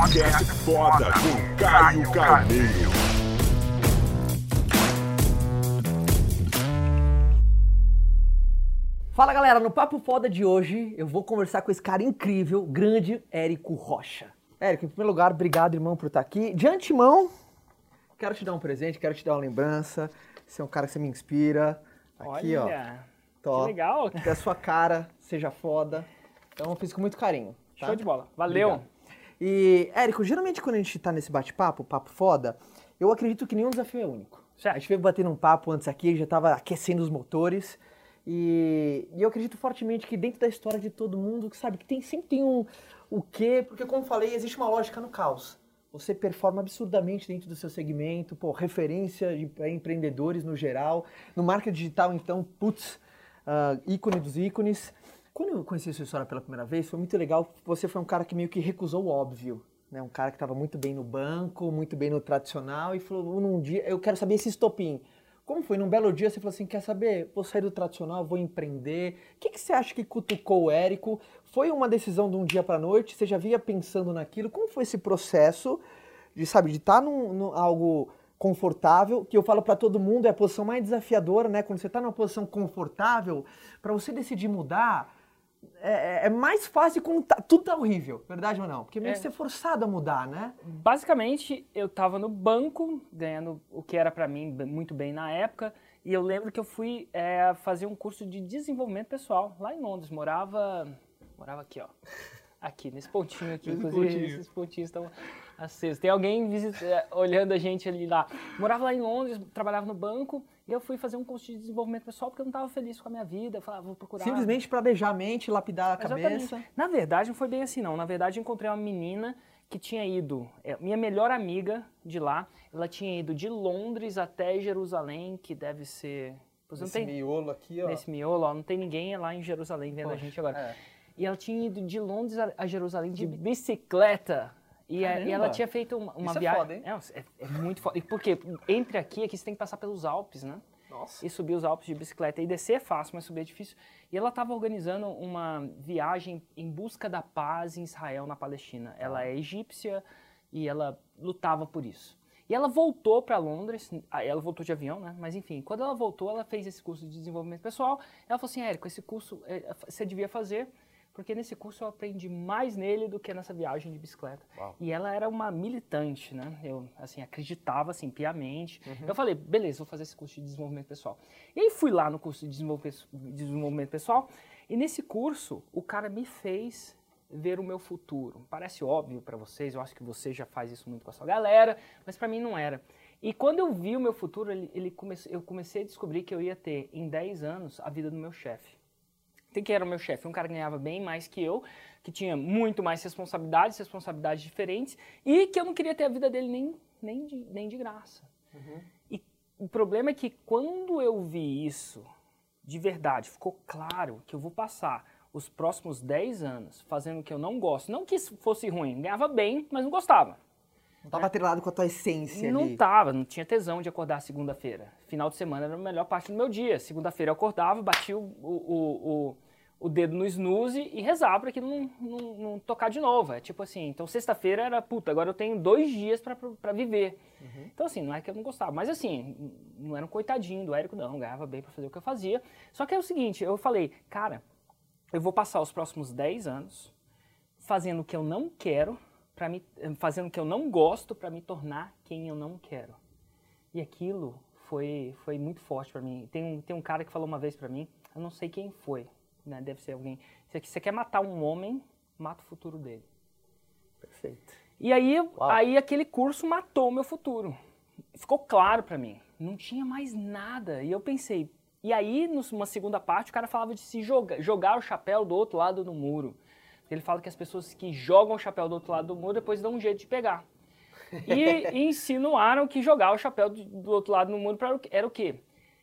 Podcast Foda com Caio Carneiro. Fala galera, no Papo Foda de hoje eu vou conversar com esse cara incrível, grande Érico Rocha. Érico, em primeiro lugar, obrigado irmão por estar aqui. De antemão, quero te dar um presente, quero te dar uma lembrança. Você é um cara que você me inspira. Aqui, Olha, ó. Tó, que legal. Que a sua cara seja foda. Então eu fiz com muito carinho. tá? Show de bola. Valeu. Obrigado. E, Érico, geralmente quando a gente tá nesse bate-papo, papo foda, eu acredito que nenhum desafio é único. A gente veio batendo um papo antes aqui, já tava aquecendo os motores. E, e eu acredito fortemente que dentro da história de todo mundo, que sabe, que tem, sempre tem um o quê, porque como falei, existe uma lógica no caos. Você performa absurdamente dentro do seu segmento, pô, referência para empreendedores no geral. No marketing digital, então, putz, ah, ícone dos ícones. Quando eu conheci sua história pela primeira vez, foi muito legal. Você foi um cara que meio que recusou o óbvio. Né? Um cara que estava muito bem no banco, muito bem no tradicional, e falou: num dia, eu quero saber esse estopim. Como foi? Num belo dia você falou assim: quer saber? Vou sair do tradicional, vou empreender. O que, que você acha que cutucou o Érico? Foi uma decisão de um dia para noite? Você já via pensando naquilo? Como foi esse processo de, sabe, de estar num, num algo confortável, que eu falo para todo mundo, é a posição mais desafiadora, né? Quando você está numa posição confortável, para você decidir mudar, é, é mais fácil quando tá- tudo tá horrível, verdade ou não? Porque meio É. que você é forçado a mudar, né? Basicamente, eu tava no banco, ganhando o que era pra mim muito bem na época, e eu lembro que eu fui é, fazer um curso de desenvolvimento pessoal lá em Londres. Morava, morava aqui, ó. Aqui, nesse pontinho aqui. Nesse Inclusive, pontinho. esses pontinhos estão acesos. Tem alguém visit- é, olhando a gente ali lá. Morava lá em Londres, trabalhava no banco, e eu fui fazer um curso de desenvolvimento pessoal porque eu não estava feliz com a minha vida. Eu falava, vou procurar... Simplesmente para beijar a mente, lapidar a Exatamente. cabeça. Na verdade, não foi bem assim, não. Na verdade, eu encontrei uma menina que tinha ido, é, minha melhor amiga de lá, ela tinha ido de Londres até Jerusalém, que deve ser. Pois não Esse tem, miolo aqui, ó. nesse miolo, ó, não tem ninguém lá em Jerusalém vendo a Poxa, gente agora. é. E ela tinha ido de Londres a, Jerusalém de bicicleta. E, a- e ela tinha feito uma, uma Isso é viagem. foda, hein? É, é- é muito foda. E por quê? Entre aqui, aqui você tem que passar pelos Alpes, né? Nossa. e subir os Alpes de bicicleta. E descer é fácil, mas subir é difícil. E ela estava organizando uma viagem em busca da paz em Israel, na Palestina. Ela é egípcia e ela lutava por isso. E ela voltou para Londres, ela voltou de avião, né? Mas enfim, quando ela voltou, ela fez esse curso de desenvolvimento pessoal. Ela falou assim: Érico, esse curso eh, você devia fazer, porque nesse curso eu aprendi mais nele do que nessa viagem de bicicleta. E ela era uma militante, né? Eu, assim, acreditava, assim, piamente. Eu falei, beleza, vou fazer esse curso de desenvolvimento pessoal. E aí fui lá no curso de desenvolvimento, desenvolvimento pessoal, e nesse curso, o cara me fez ver o meu futuro. Parece óbvio para vocês, eu acho que você já faz isso muito com a sua galera, mas para mim não era. E quando eu vi o meu futuro, ele, ele come, eu comecei a descobrir que eu ia ter, em 10 anos, a vida do meu chefe. Quem que era o meu chefe? Um cara que ganhava bem mais que eu, que tinha muito mais responsabilidades, responsabilidades diferentes, e que eu não queria ter a vida dele nem, nem, de, nem de graça. E o problema é que quando eu vi isso, de verdade, ficou claro que eu vou passar os próximos 10 anos fazendo o que eu não gosto. Não que isso fosse ruim, ganhava bem, mas não gostava. Não tava atrelado com a tua essência Não ali. tava, não tinha tesão de acordar segunda-feira. Final de semana era a melhor parte do meu dia. Segunda-feira eu acordava, batia o, o, o, o, dedo no snooze e rezava pra que não, não, não tocar de novo. É tipo assim, então sexta-feira era, puta, agora eu tenho dois dias pra viver. Então assim, não é que eu não gostava, mas assim, não era um coitadinho do Érico, não, ganhava bem pra fazer o que eu fazia. Só que é o seguinte, eu falei, cara, eu vou passar os próximos 10 anos fazendo o que eu não quero, para me, fazendo o que eu não gosto para me tornar quem eu não quero. E aquilo foi, foi muito forte para mim. Tem um, tem um cara que falou uma vez para mim, eu não sei quem foi, né? deve ser alguém. Se você quer matar um homem, mata o futuro dele. Perfeito. E aí, Uau. aí aquele curso matou o meu futuro. Ficou claro pra mim. Não tinha mais nada. E eu pensei. E aí, numa segunda parte, o cara falava de se jogar, jogar o chapéu do outro lado do muro. Ele fala que as pessoas que jogam o chapéu do outro lado do muro depois dão um jeito de pegar. E, e insinuaram que jogar o chapéu do, do outro lado do muro era o quê?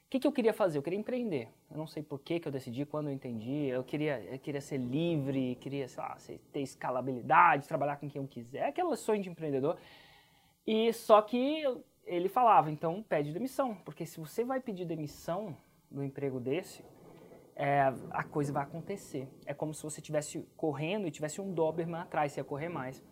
O que, que eu queria fazer? Eu queria empreender. Eu não sei por que, que eu decidi, quando eu entendi. Eu queria, eu queria ser livre, queria, sei lá, ter escalabilidade, trabalhar com quem eu quiser. Aquele sonho de empreendedor. E só que ele falava, então pede demissão. Porque se você vai pedir demissão do emprego desse, é, a coisa vai acontecer. É como se você estivesse correndo e tivesse um Doberman atrás, você ia correr mais.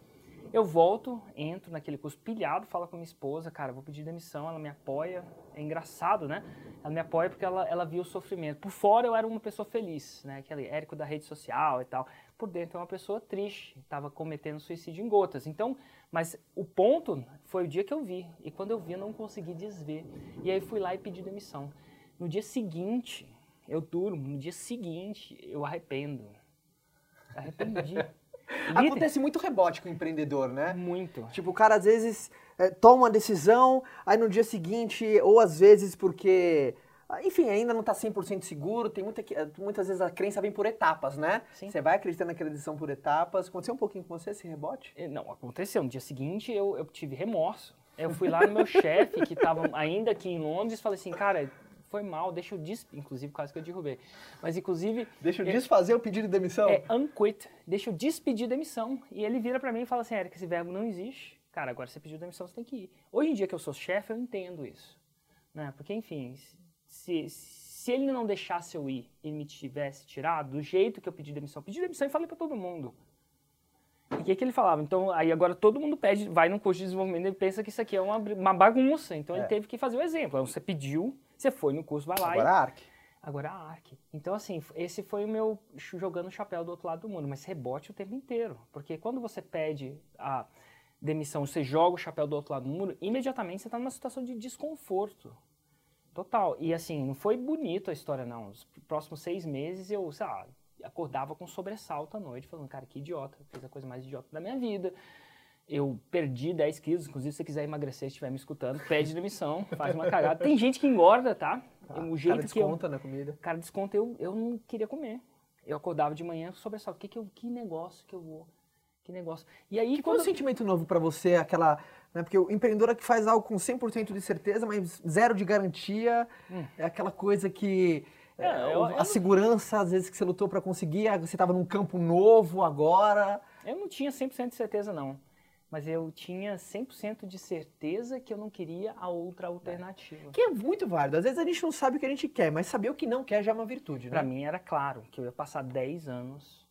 Eu volto, entro naquele curso pilhado, falo com minha esposa, cara, vou pedir demissão, ela me apoia. É engraçado, né? Ela me apoia porque ela, ela viu o sofrimento. Por fora eu era uma pessoa feliz, né? Aquele Érico da rede social e tal. Por dentro é uma pessoa triste, estava cometendo suicídio em gotas. Então, mas o ponto foi o dia que eu vi. E quando eu vi, eu não consegui desver. E aí fui lá e pedi demissão. No dia seguinte, eu durmo, no dia seguinte, eu arrependo. Arrependi. Acontece muito rebote com o empreendedor, né? Muito. Tipo, o cara às vezes é, toma uma decisão, aí no dia seguinte, ou às vezes porque, enfim, ainda não está 100% seguro, tem muita, muitas vezes a crença vem por etapas, né? Sim. Você vai acreditando naquela decisão por etapas. Aconteceu um pouquinho com você esse rebote? Eh, Não, aconteceu. No dia seguinte eu, eu tive remorso. Eu fui lá no meu chefe, que estava ainda aqui em Londres, e falei assim, cara, foi mal, deixa eu des... Inclusive, quase que eu derrubei. Mas, inclusive, Deixa eu É- desfazer o pedido de demissão. é unquit, deixa eu despedir demissão. E ele vira pra mim e fala assim, Érica, esse verbo não existe. Cara, agora você pediu demissão, você tem que ir. Hoje em dia que eu sou chefe, eu entendo isso. Né? Porque, enfim, se, se ele não deixasse eu ir e me tivesse tirado, do jeito que eu pedi demissão, eu pedi demissão e falei pra todo mundo. E o que, que ele falava? Então, aí agora todo mundo pede, vai num curso de desenvolvimento e pensa que isso aqui é uma, uma bagunça. Então, É. ele teve que fazer o exemplo. Então, você pediu, você foi no curso, vai lá Agora a ARC. Agora a ARC. Então, assim, esse foi o meu jogando o chapéu do outro lado do mundo, mas rebote o tempo inteiro. Porque quando você pede a demissão, você joga o chapéu do outro lado do mundo, imediatamente você está numa situação de desconforto. Total. E assim, não foi bonito a história, não. Os próximos seis meses eu, sei lá, acordava com sobressalto à noite, falando, cara, que idiota, fiz a coisa mais idiota da minha vida. Eu perdi 10 quilos, inclusive se você quiser emagrecer, estiver me escutando, pede demissão, faz uma cagada. Tem gente que engorda, tá? o jeito cara que eu, desconta na comida. cara, desconto, eu, eu não queria comer. Eu acordava de manhã sobressalto. Que, que, eu, que negócio que eu vou? Que negócio. E aí, E qual é quando. o sentimento novo pra você, aquela... Né, porque o empreendedor é que faz algo com 100% de certeza, mas zero de garantia, é aquela coisa que... É, é, eu- a eu não- segurança, às vezes, que você lutou pra conseguir, aí você estava num campo novo agora. Eu não tinha 100% de certeza, não. Mas eu tinha 100% de certeza que eu não queria a outra alternativa. Que é muito válido. Às vezes a gente não sabe o que a gente quer, mas saber o que não quer já é uma virtude, né? Pra mim era claro que eu ia passar 10 anos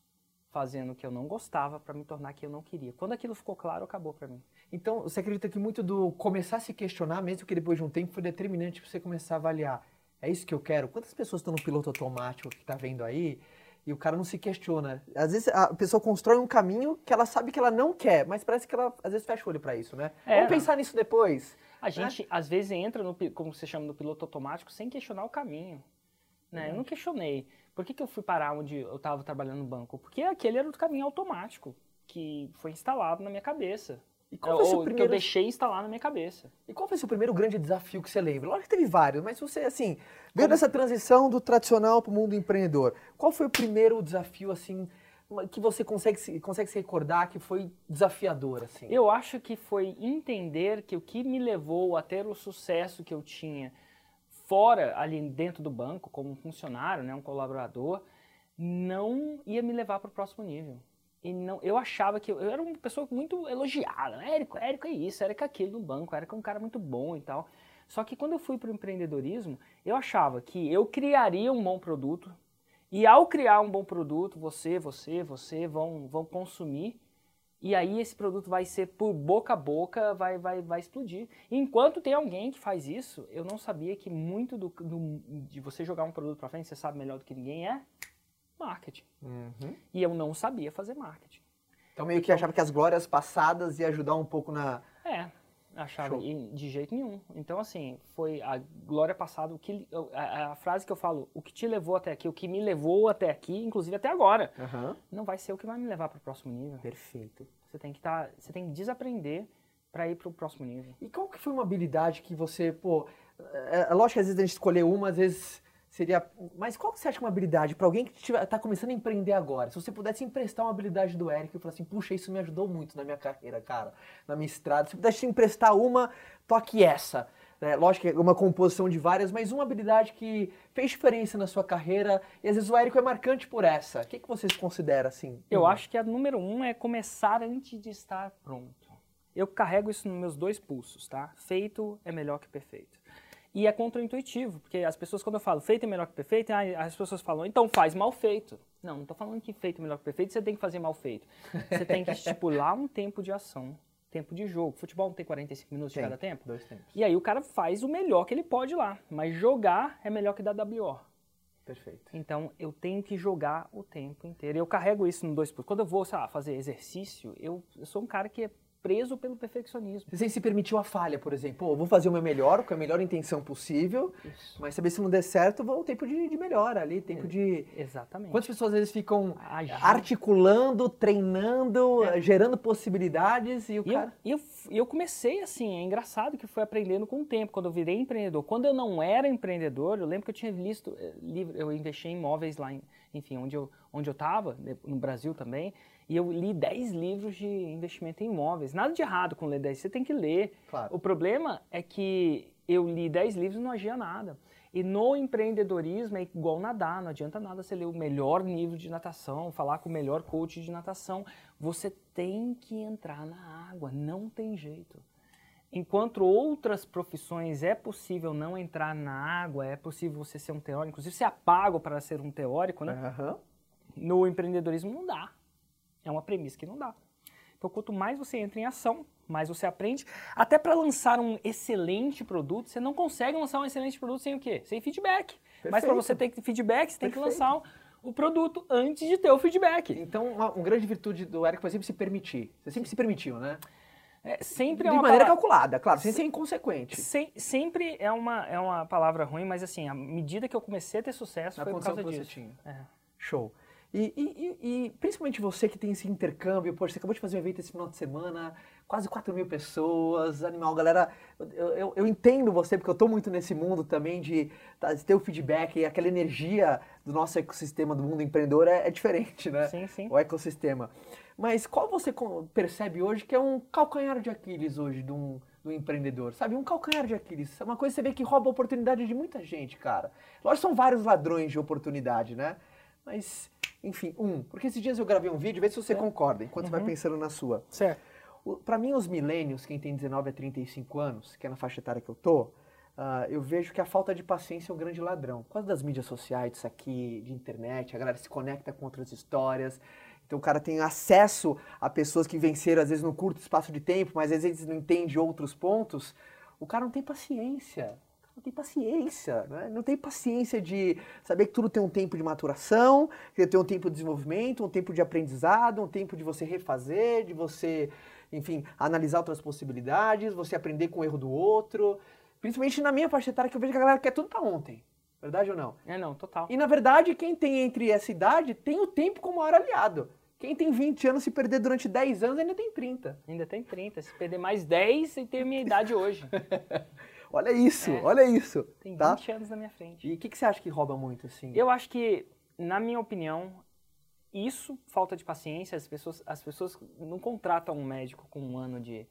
fazendo o que eu não gostava pra me tornar que eu não queria. Quando aquilo ficou claro, acabou pra mim. Então, você acredita que muito do começar a se questionar, mesmo que depois de um tempo, foi determinante para você começar a avaliar. É isso que eu quero? Quantas pessoas estão no piloto automático que tá vendo aí e o cara não se questiona? Às vezes a pessoa constrói um caminho que ela sabe que ela não quer, mas parece que ela às vezes fecha o olho para isso, né? É, Vamos pensar nisso depois. A gente, às vezes, entra no, como você chama, no piloto automático sem questionar o caminho. Né? Eu não questionei. Por que, que eu fui parar onde eu estava trabalhando no banco? Porque aquele era o caminho automático que foi instalado na minha cabeça. E qual foi o Ou que eu primeiro- deixei instalar na minha cabeça. E qual foi o seu primeiro grande desafio que você lembra? Lógico que teve vários, mas você, assim, veio dessa transição do tradicional para o mundo empreendedor. Qual foi o primeiro desafio, assim, que você consegue se, consegue se recordar que foi desafiador, assim? Eu acho que foi entender que o que me levou a ter o sucesso que eu tinha fora, ali dentro do banco, como um funcionário, né, um colaborador, não ia me levar para o próximo nível. E não, eu achava que eu, eu era uma pessoa muito elogiada. né? Érico, Érico é isso, Érico é aquilo no banco, Érico é um cara muito bom e tal. Só que quando eu fui para o empreendedorismo, eu achava que eu criaria um bom produto e ao criar um bom produto, você, você, você vão, vão consumir e aí esse produto vai ser por boca a boca, vai, vai, vai explodir. Enquanto tem alguém que faz isso, eu não sabia que muito do, do- de você jogar um produto para frente, você sabe melhor do que ninguém, é marketing. Uhum. E eu não sabia fazer marketing. Então meio que achava que as glórias passadas ia ajudar um pouco na... É, achava e de jeito nenhum. Então, assim, foi a glória passada, o que, a, a frase que eu falo, o que te levou até aqui, o que me levou até aqui, inclusive até agora, Aham. não vai ser o que vai me levar para o próximo nível. Perfeito. Você tem que tá, você tem que desaprender para ir para o próximo nível. E qual que foi uma habilidade que você, pô... É, é lógico que às vezes a gente escolher uma, às vezes seria... Mas qual que você acha é uma habilidade para alguém que tiver, tá começando a empreender agora? Se você pudesse emprestar uma habilidade do Eric e falar assim, puxa, isso me ajudou muito na minha carreira, cara, na minha estrada. Se pudesse emprestar uma, toque essa. né? lógico que é uma composição de várias, mas uma habilidade que fez diferença na sua carreira e às vezes o Érico é marcante por essa. O que, que vocês consideram assim? Eu acho que a número um é começar antes de estar pronto. Eu carrego isso nos meus dois pulsos, tá? Feito é melhor que perfeito. E é contraintuitivo, porque as pessoas, quando eu falo feito é melhor que perfeito, as pessoas falam, então faz mal feito. Não, não estou falando que feito é melhor que perfeito, você tem que fazer mal feito. Você tem que estipular um tempo de ação, tempo de jogo. Futebol não tem 45 minutos Tem, de cada tempo? Dois tempos. E aí o cara faz o melhor que ele pode lá. Mas jogar é melhor que dar WO. Perfeito. Então eu tenho que jogar o tempo inteiro. Eu carrego isso no 2 por Quando eu vou, sei lá, fazer exercício, eu, eu sou um cara que é preso pelo perfeccionismo. Você se permitiu a falha, por exemplo. Pô, vou fazer o meu melhor, com a melhor intenção possível, Isso. mas saber se não der certo, vou o tempo de, de melhora ali, tempo de... Exatamente. Quantas pessoas às vezes ficam articulando, treinando, gerando possibilidades e o E eu, cara... eu, e eu comecei assim, é engraçado que foi aprendendo com o tempo, quando eu virei empreendedor. Quando eu não era empreendedor, eu lembro que eu tinha visto eh, livro, eu investi em imóveis lá, em, enfim, onde eu onde eu estava, no Brasil também, e eu li 10 livros de investimento em imóveis. Nada de errado com ler 10, você tem que ler. Claro. O problema é que eu li 10 livros e não agia nada. E no empreendedorismo é igual nadar, não adianta nada você ler o melhor livro de natação, falar com o melhor coach de natação. Você tem que entrar na água, não tem jeito. Enquanto outras profissões é possível não entrar na água, é possível você ser um teórico, inclusive ser pago para ser um teórico, né? Aham. No empreendedorismo não dá. É uma premissa que não dá. Então, quanto mais você entra em ação, mais você aprende. Até para lançar um excelente produto, você não consegue lançar um excelente produto sem o quê? Sem feedback. Mas para Perfeito. você ter feedback, você tem que Perfeito. lançar o, o produto antes de ter o feedback. Então, uma, uma grande virtude do Eric foi sempre se permitir. Você sempre se permitiu, né? É, sempre De é uma maneira palavra- calculada, claro, sem ser inconsequente. Sem- sempre é uma, é uma palavra ruim, mas assim, à medida que eu comecei a ter sucesso Na foi por causa que você disso. tinha. É. Show. E, e- e- principalmente você que tem esse intercâmbio, poxa, você acabou de fazer um evento esse final de semana, quase 4 mil pessoas, animal, galera, eu, eu- eu entendo você, porque eu tô muito nesse mundo também de, tá, de ter o feedback e aquela energia do nosso ecossistema do mundo empreendedor é, é diferente, né? Sim, sim. O ecossistema. Mas qual você percebe hoje que é um calcanhar de Aquiles hoje de um, do empreendedor? Sabe, um calcanhar de Aquiles. É uma coisa que você vê que rouba a oportunidade de muita gente, cara. Lógico, são vários ladrões de oportunidade, né? Mas, enfim, um. Porque esses dias eu gravei um vídeo, vê se você concorda, enquanto você vai pensando na sua. Certo. Pra mim, os milênios, quem tem 19 a 35 anos, que é na faixa etária que eu tô, ah, eu vejo que a falta de paciência é um grande ladrão. Por causa das mídias sociais, disso aqui, de internet, a galera se conecta com outras histórias. Então o cara tem acesso a pessoas que venceram, às vezes, no curto espaço de tempo, mas às vezes não entende outros pontos. O cara não tem paciência. Não tem paciência, né? não tem paciência de saber que tudo tem um tempo de maturação, que tem um tempo de desenvolvimento, um tempo de aprendizado, um tempo de você refazer, de você, enfim, analisar outras possibilidades, você aprender com o erro do outro. Principalmente na minha faixa etária, que eu vejo que a galera quer tudo pra ontem. Verdade ou não? É, não, total. E na verdade, quem tem entre essa idade tem o tempo como maior aliado. Quem tem 20 anos, se perder durante 10 anos, ainda tem 30. Ainda tem 30. Se perder mais 10, e ter a minha idade hoje. Olha isso, É. olha isso. Tem tá? 20 anos na minha frente. E o que, que você acha que rouba muito, assim? Eu acho que, na minha opinião, isso, falta de paciência, as pessoas, as pessoas não contratam um médico com um ano de,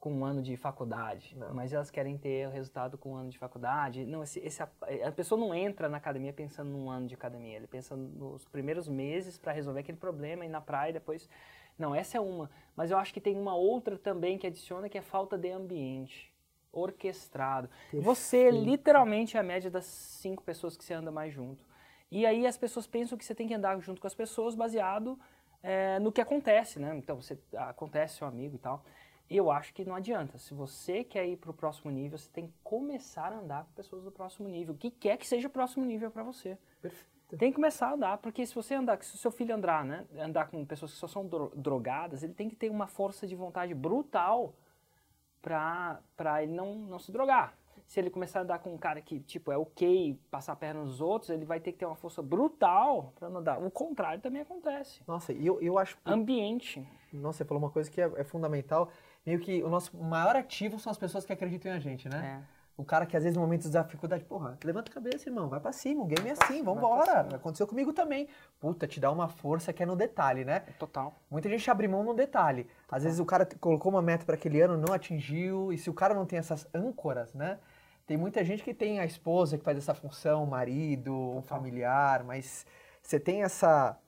com um ano de faculdade, Não. mas elas querem ter o resultado com um ano de faculdade. Não, esse, esse, a pessoa não entra na academia pensando num ano de academia, ele pensa nos primeiros meses para resolver aquele problema e na praia depois. Não, essa é uma. Mas eu acho que tem uma outra também que adiciona que é falta de ambiente orquestrado. Você Perfeito. literalmente é a média das cinco pessoas que você anda mais junto. E aí as pessoas pensam que você tem que andar junto com as pessoas baseado é, no que acontece, né? Então, você acontece seu amigo e tal. E eu acho que não adianta. Se você quer ir para o próximo nível, você tem que começar a andar com pessoas do próximo nível. O que quer que seja o próximo nível para você. Perfeito. Tem que começar a andar, porque se você andar, se o seu filho andar, né? Andar com pessoas que só são dro- drogadas, ele tem que ter uma força de vontade brutal pra, pra ele não, não se drogar. Se ele começar a andar com um cara que, tipo, é ok passar a perna nos outros, ele vai ter que ter uma força brutal pra não andar. O contrário também acontece. Nossa, e eu, eu acho. Ambiente. Nossa, você falou uma coisa que é, é fundamental. Meio que o nosso maior ativo são as pessoas que acreditam em a gente, né? É. O cara que às vezes no momento da dificuldade, porra, levanta a cabeça, irmão, vai pra cima, o game é assim, vambora. Aconteceu comigo também. Puta, te dá uma força que é no detalhe, né? Total. Muita gente abre mão no detalhe. Às vezes o cara colocou uma meta para aquele ano, não atingiu, e se o cara não tem essas âncoras, né? Tem muita gente que tem a esposa que faz essa função, o marido, o familiar, mas você tem essa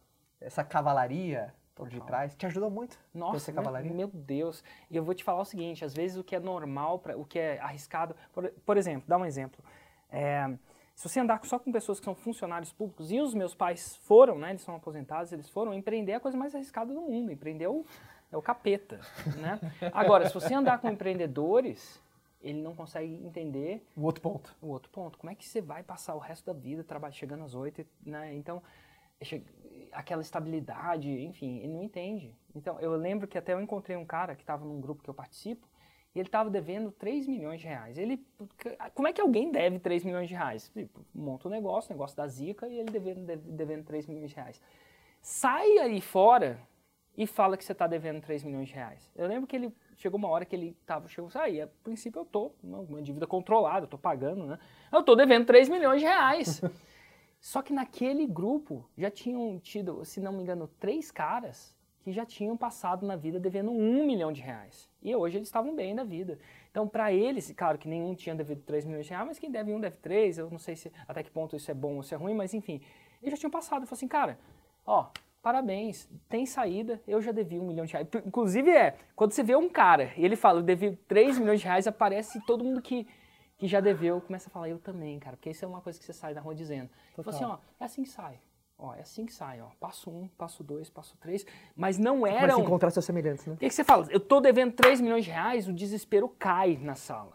essa cavalaria por Total. detrás, te ajudou muito ter Nossa, essa meu, cavalaria? meu Deus. E eu vou te falar o seguinte, às vezes o que é normal, pra, o que é arriscado... Por, por exemplo, dá um exemplo. É, se você andar só com pessoas que são funcionários públicos, e os meus pais foram, né, eles são aposentados, eles foram, empreender é a coisa mais arriscada do mundo. Empreender é o, é o capeta, né? Agora, se você andar com empreendedores, ele não consegue entender O outro ponto. o outro ponto. Como é que você vai passar o resto da vida trabalhando, chegando às oito, né? Então, aquela estabilidade, enfim, ele não entende. Então, eu lembro que até eu encontrei um cara que estava num grupo que eu participo, e ele estava devendo 3 milhões de reais. Ele, como é que alguém deve 3 milhões de reais? Tipo, monta um negócio, negócio da zica, e ele devendo, deve- devendo 3 milhões de reais. Sai aí fora e fala que você está devendo 3 milhões de reais. Eu lembro que ele chegou uma hora que ele tava, chegou, aí, a princípio eu tô, uma, uma dívida controlada, eu tô pagando, né? Eu tô devendo 3 milhões de reais. Só que naquele grupo já tinham tido, se não me engano, três caras que já tinham passado na vida devendo um milhão de reais. E hoje eles estavam bem na vida. Então, para eles, claro que nenhum tinha devido 3 milhões de reais, mas quem deve um deve três. Eu não sei se até que ponto isso é bom ou se é ruim, mas enfim. Eles já tinham passado. Eu falei assim, cara, ó, parabéns, tem saída, eu já devi um milhão de reais. Inclusive, é, quando você vê um cara e ele fala, eu devi 3 milhões de reais, aparece todo mundo que, que já deveu, começa a falar, eu também, cara, porque isso é uma coisa que você sai da rua dizendo. Falou assim, ó, é assim que sai. Ó, é assim que sai, ó. Passo um, passo dois, passo três. Mas não Começa a eram. encontrar seus semelhantes, né? O que, que você fala? Eu tô devendo 3 milhões de reais, o desespero cai na sala.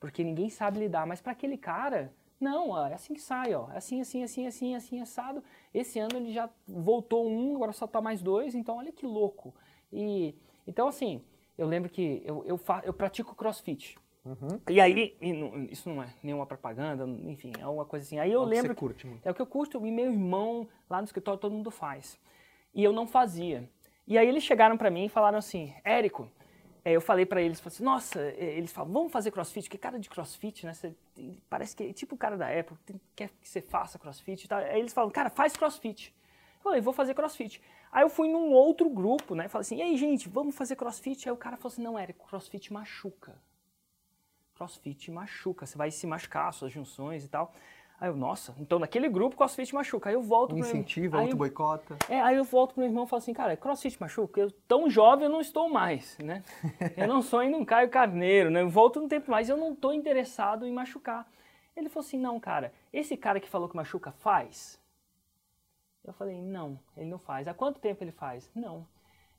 Porque ninguém sabe lidar. Mas para aquele cara, não, ó, é assim que sai, ó. É assim, assim, assim, assim, assim, assado. Esse ano ele já voltou um, agora só tá mais dois, então olha que louco. E então assim, eu lembro que eu, eu, fa- eu pratico crossfit. E aí, e não- isso não é nenhuma propaganda, enfim, é uma coisa assim. Aí eu que lembro. você curte muito. É o que eu curto, e meu irmão lá no escritório todo mundo faz. E eu não fazia. E aí eles chegaram pra mim e falaram assim: Érico, é, eu falei pra eles, falei assim, nossa, é, eles falam, vamos fazer crossfit, que cara de crossfit, né? Você parece que é tipo o cara da tem- quer que você faça crossfit e tal. Aí eles falam, cara, faz crossfit. Eu falei, vou fazer crossfit. Aí eu fui num outro grupo, né? Falei assim, e aí, gente, vamos fazer crossfit? Aí o cara falou assim, não, Érico, crossfit machuca crossfit machuca, você vai se machucar, suas junções e tal. Aí eu, nossa, então naquele grupo crossfit machuca. Aí eu volto Um pro meu- incentiva, outro boicota. É, aí eu volto pro meu irmão e falo assim, cara, crossfit machuca? Eu tão jovem eu não estou mais, né? Eu não sou ainda um Caio Carneiro, né? Eu volto no tempo mais, eu não estou interessado em machucar. Ele falou assim, não, cara, esse cara que falou que machuca faz? Eu falei, não, ele não faz. Há quanto tempo ele faz? Não.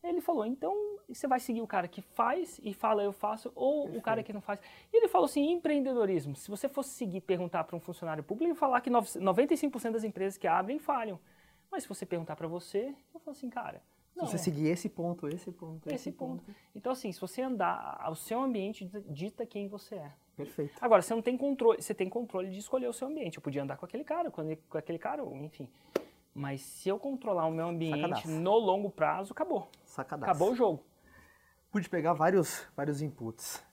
Ele falou, então você vai seguir o cara que faz e fala eu faço, ou o cara que não faz. E ele falou assim, empreendedorismo. Se você fosse seguir perguntar para um funcionário público, ele falar que nove- 95% das empresas que abrem falham. Mas se você perguntar para você, eu falo assim, cara, não, Se você seguir esse ponto, esse ponto, esse ponto. Então assim, se você andar, o seu ambiente dita quem você é. Perfeito. Agora, você não tem controle, você tem controle de escolher o seu ambiente. Eu podia andar com aquele cara, com ele- com aquele cara, ou enfim. Mas se eu controlar o meu ambiente Sacadaço. no longo prazo, acabou. Sacadaço. Acabou o jogo. Pude pegar vários, vários inputs.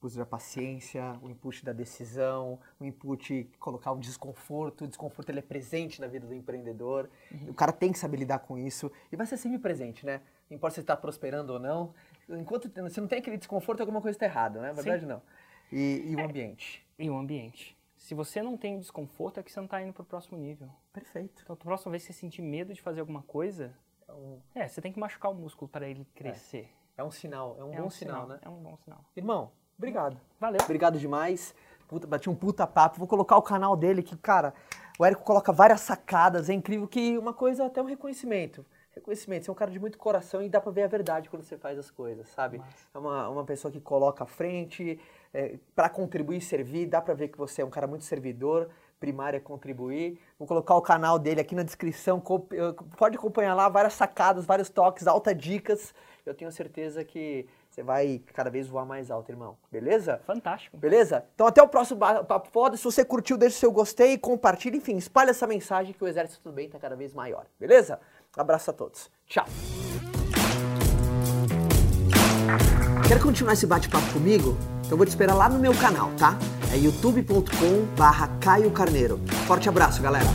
O input da paciência, o input da decisão, o input colocar o desconforto. O desconforto ele é presente na vida do empreendedor. O cara tem que saber lidar com isso. E vai ser sempre presente, né? Não importa se está prosperando ou não. Enquanto você não tem aquele desconforto, alguma coisa está errada, né? Na verdade, não. E, e o ambiente. E o ambiente. Se você não tem desconforto, é que você não está indo para o próximo nível. Perfeito. Então, a próxima vez que você sentir medo de fazer alguma coisa, É um, é, você tem que machucar o músculo para ele crescer. é um sinal, é um É bom um sinal, né? É um bom sinal. Irmão, obrigado. Valeu. Obrigado demais. Puta, bati um puta papo. Vou colocar o canal dele que, cara, o Érico coloca várias sacadas. É incrível que uma coisa, até um reconhecimento. Reconhecimento. Você é um cara de muito coração e dá pra ver a verdade quando você faz as coisas, sabe? É uma, uma pessoa que coloca à frente é, para contribuir e servir. Dá pra ver que você é um cara muito servidor. Primário é contribuir. Vou colocar o canal dele aqui na descrição. eh, Pode acompanhar lá várias sacadas, vários toques, alta dicas. Eu tenho certeza que você vai cada vez voar mais alto, irmão. Beleza? Fantástico. Beleza? Então até o próximo Papo Foda. Se você curtiu, deixa o seu gostei, compartilha, enfim, espalha essa mensagem que o Exército Bem tá cada vez maior. Beleza? Abraço a todos. Tchau. Quer continuar esse bate-papo comigo? Então vou te esperar lá no meu canal, tá? É youtube.com barra Caio Carneiro. Forte abraço, galera.